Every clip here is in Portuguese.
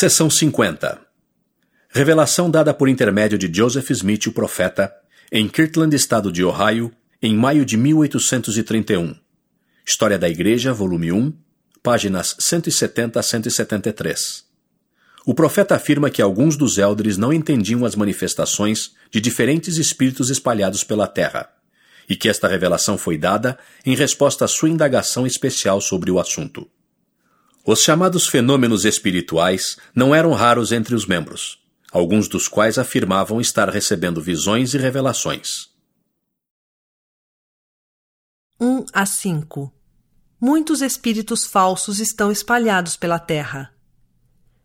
Seção 50 Revelação dada por intermédio de Joseph Smith, o profeta, em Kirtland, estado de Ohio, em maio de 1831. História da Igreja, volume 1, páginas 170 a 173. O profeta afirma que alguns dos eldres não entendiam as manifestações de diferentes espíritos espalhados pela terra, e que esta revelação foi dada em resposta à sua indagação especial sobre o assunto. Os chamados fenômenos espirituais não eram raros entre os membros, alguns dos quais afirmavam estar recebendo visões e revelações. 1 a 5 Muitos espíritos falsos estão espalhados pela terra.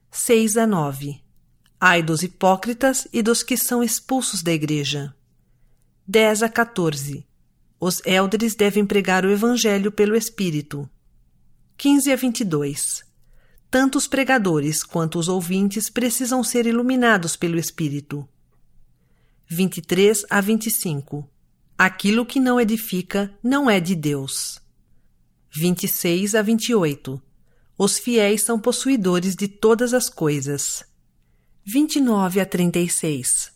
6 a 9 Ai dos hipócritas e dos que são expulsos da igreja. 10 a 14 Os élderes devem pregar o evangelho pelo Espírito. 15 a 22. Tanto os pregadores quanto os ouvintes precisam ser iluminados pelo Espírito. 23 a 25. Aquilo que não edifica não é de Deus. 26 a 28. Os fiéis são possuidores de todas as coisas. 29 a 36.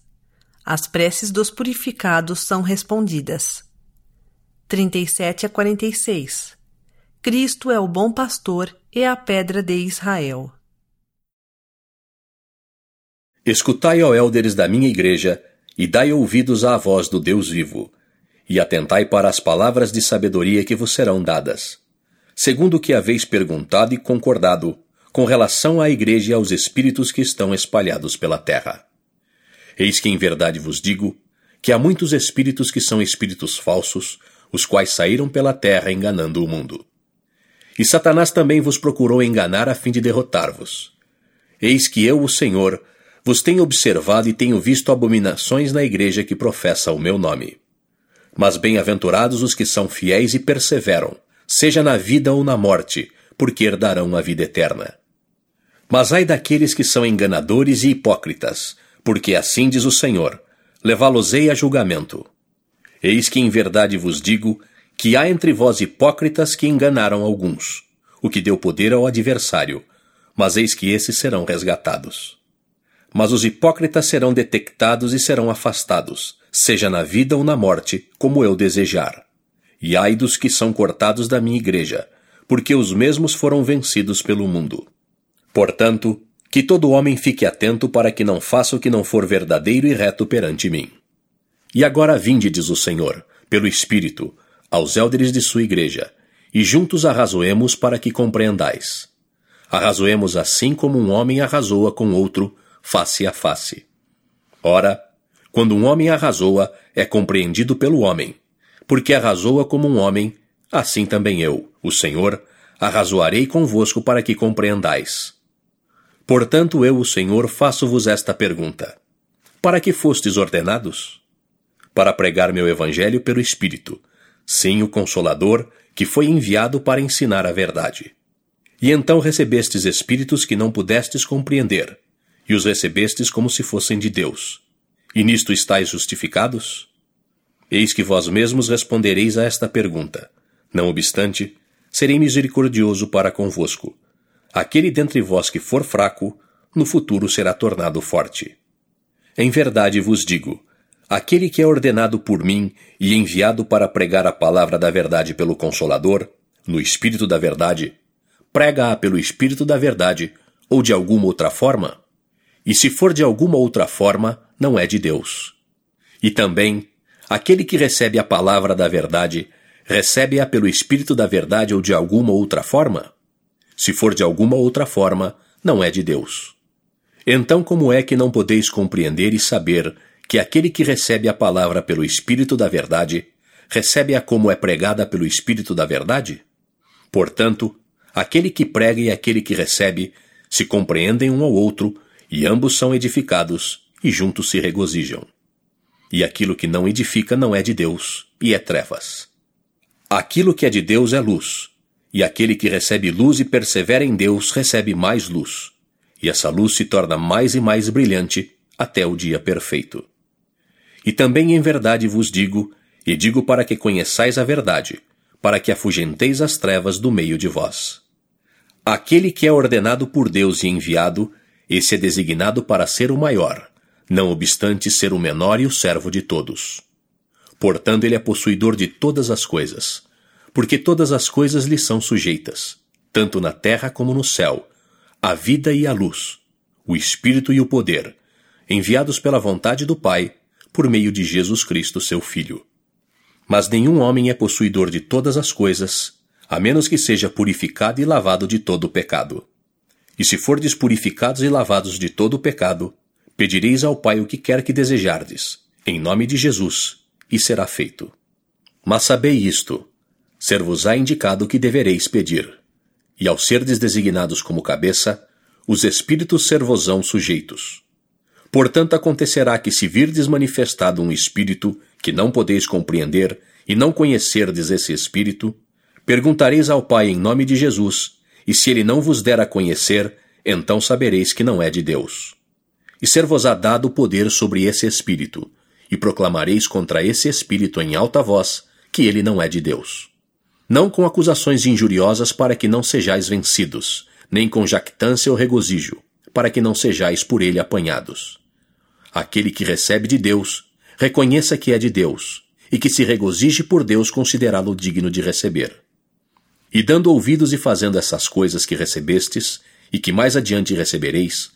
As preces dos purificados são respondidas. 37 a 46. Cristo é o bom pastor e a pedra de Israel. Escutai, ó élderes da minha igreja, e dai ouvidos à voz do Deus vivo, e atentai para as palavras de sabedoria que vos serão dadas, segundo o que haveis perguntado e concordado, com relação à igreja e aos espíritos que estão espalhados pela terra. Eis que em verdade vos digo que há muitos espíritos que são espíritos falsos, os quais saíram pela terra enganando o mundo. E Satanás também vos procurou enganar a fim de derrotar-vos. Eis que eu, o Senhor, vos tenho observado e tenho visto abominações na igreja que professa o meu nome. Mas bem-aventurados os que são fiéis e perseveram, seja na vida ou na morte, porque herdarão a vida eterna. Mas ai daqueles que são enganadores e hipócritas, porque assim diz o Senhor: levá-los-ei a julgamento. Eis que em verdade vos digo que há entre vós hipócritas que enganaram alguns, o que deu poder ao adversário, mas eis que esses serão resgatados. Mas os hipócritas serão detectados e serão afastados, seja na vida ou na morte, como eu desejar. E ai dos que são cortados da minha igreja, porque os mesmos foram vencidos pelo mundo. Portanto, que todo homem fique atento para que não faça o que não for verdadeiro e reto perante mim. E agora vinde, diz o Senhor, pelo Espírito, aos élderes de sua igreja, e juntos arrazoemos para que compreendais. Arrazoemos assim como um homem arrazoa com outro, face a face. Ora, quando um homem arrazoa, é compreendido pelo homem, porque arrazoa como um homem, assim também eu, o Senhor, arrazoarei convosco para que compreendais. Portanto, eu, o Senhor, faço-vos esta pergunta: Para que fostes ordenados? Para pregar meu evangelho pelo Espírito, sim o Consolador, que foi enviado para ensinar a verdade. E então recebestes espíritos que não pudestes compreender, e os recebestes como se fossem de Deus. E nisto estáis justificados? Eis que vós mesmos respondereis a esta pergunta. Não obstante, serei misericordioso para convosco. Aquele dentre vós que for fraco, no futuro será tornado forte. Em verdade vos digo: Aquele que é ordenado por mim e enviado para pregar a palavra da verdade pelo Consolador, no Espírito da Verdade, prega-a pelo Espírito da Verdade, ou de alguma outra forma? E se for de alguma outra forma, não é de Deus. E também, aquele que recebe a palavra da verdade, recebe-a pelo Espírito da Verdade ou de alguma outra forma? Se for de alguma outra forma, não é de Deus. Então, como é que não podeis compreender e saber que aquele que recebe a palavra pelo Espírito da Verdade, recebe-a como é pregada pelo Espírito da Verdade? Portanto, aquele que prega e aquele que recebe se compreendem um ao outro, e ambos são edificados, e juntos se regozijam. E aquilo que não edifica não é de Deus, e é trevas. Aquilo que é de Deus é luz, e aquele que recebe luz e persevera em Deus recebe mais luz, e essa luz se torna mais e mais brilhante até o dia perfeito. E também em verdade vos digo, e digo para que conheçais a verdade, para que afugenteis as trevas do meio de vós. Aquele que é ordenado por Deus e enviado, esse é designado para ser o maior, não obstante ser o menor e o servo de todos. Portanto, ele é possuidor de todas as coisas, porque todas as coisas lhe são sujeitas, tanto na terra como no céu, a vida e a luz, o espírito e o poder, enviados pela vontade do Pai, por meio de Jesus Cristo, seu Filho. Mas nenhum homem é possuidor de todas as coisas, a menos que seja purificado e lavado de todo o pecado. E se fordes purificados e lavados de todo o pecado, pedireis ao Pai o que quer que desejardes, em nome de Jesus, e será feito. Mas sabei isto: ser-vos-á indicado o que devereis pedir. E ao serdes designados como cabeça, os espíritos servosão sujeitos. Portanto, acontecerá que, se virdes manifestado um espírito que não podeis compreender e não conhecerdes esse espírito, perguntareis ao Pai em nome de Jesus, e se ele não vos der a conhecer, então sabereis que não é de Deus. E ser-vos-á dado o poder sobre esse espírito, e proclamareis contra esse espírito em alta voz que ele não é de Deus. Não com acusações injuriosas para que não sejais vencidos, nem com jactância ou regozijo, para que não sejais por ele apanhados. Aquele que recebe de Deus, reconheça que é de Deus, e que se regozije por Deus considerá-lo digno de receber. E dando ouvidos e fazendo essas coisas que recebestes, e que mais adiante recebereis,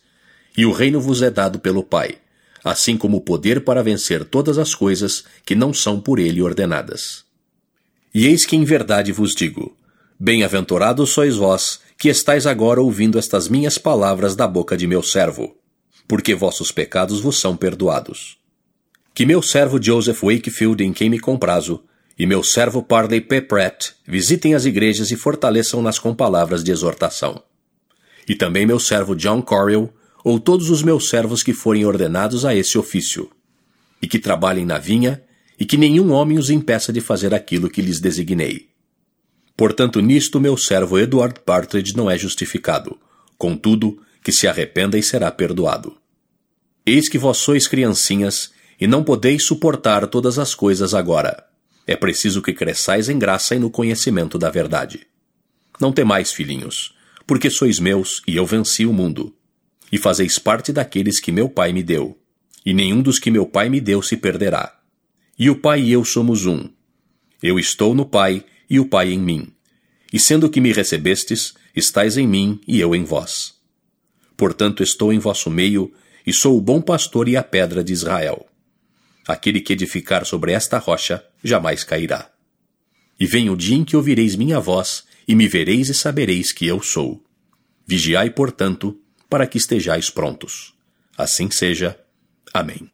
e o reino vos é dado pelo Pai, assim como o poder para vencer todas as coisas que não são por ele ordenadas. E eis que em verdade vos digo: Bem-aventurados sois vós, que estáis agora ouvindo estas minhas palavras da boca de meu servo, porque vossos pecados vos são perdoados. Que meu servo Joseph Wakefield, em quem me comprazo, e meu servo Parley P. Pratt visitem as igrejas e fortaleçam-nas com palavras de exortação. E também meu servo John Correll, ou todos os meus servos que forem ordenados a esse ofício, e que trabalhem na vinha, e que nenhum homem os impeça de fazer aquilo que lhes designei. Portanto, nisto meu servo Edward Partridge não é justificado, contudo, que se arrependa e será perdoado. Eis que vós sois criancinhas, e não podeis suportar todas as coisas agora. É preciso que cresçais em graça e no conhecimento da verdade. Não temais, filhinhos, porque sois meus e eu venci o mundo. E fazeis parte daqueles que meu Pai me deu. E nenhum dos que meu Pai me deu se perderá. E o Pai e eu somos um. Eu estou no Pai e o Pai em mim. E sendo que me recebestes, estais em mim e eu em vós. Portanto, estou em vosso meio e sou o bom pastor e a pedra de Israel. Aquele que edificar sobre esta rocha jamais cairá. E vem o dia em que ouvireis minha voz, e me vereis e sabereis que eu sou. Vigiai, portanto, para que estejais prontos. Assim seja. Amém.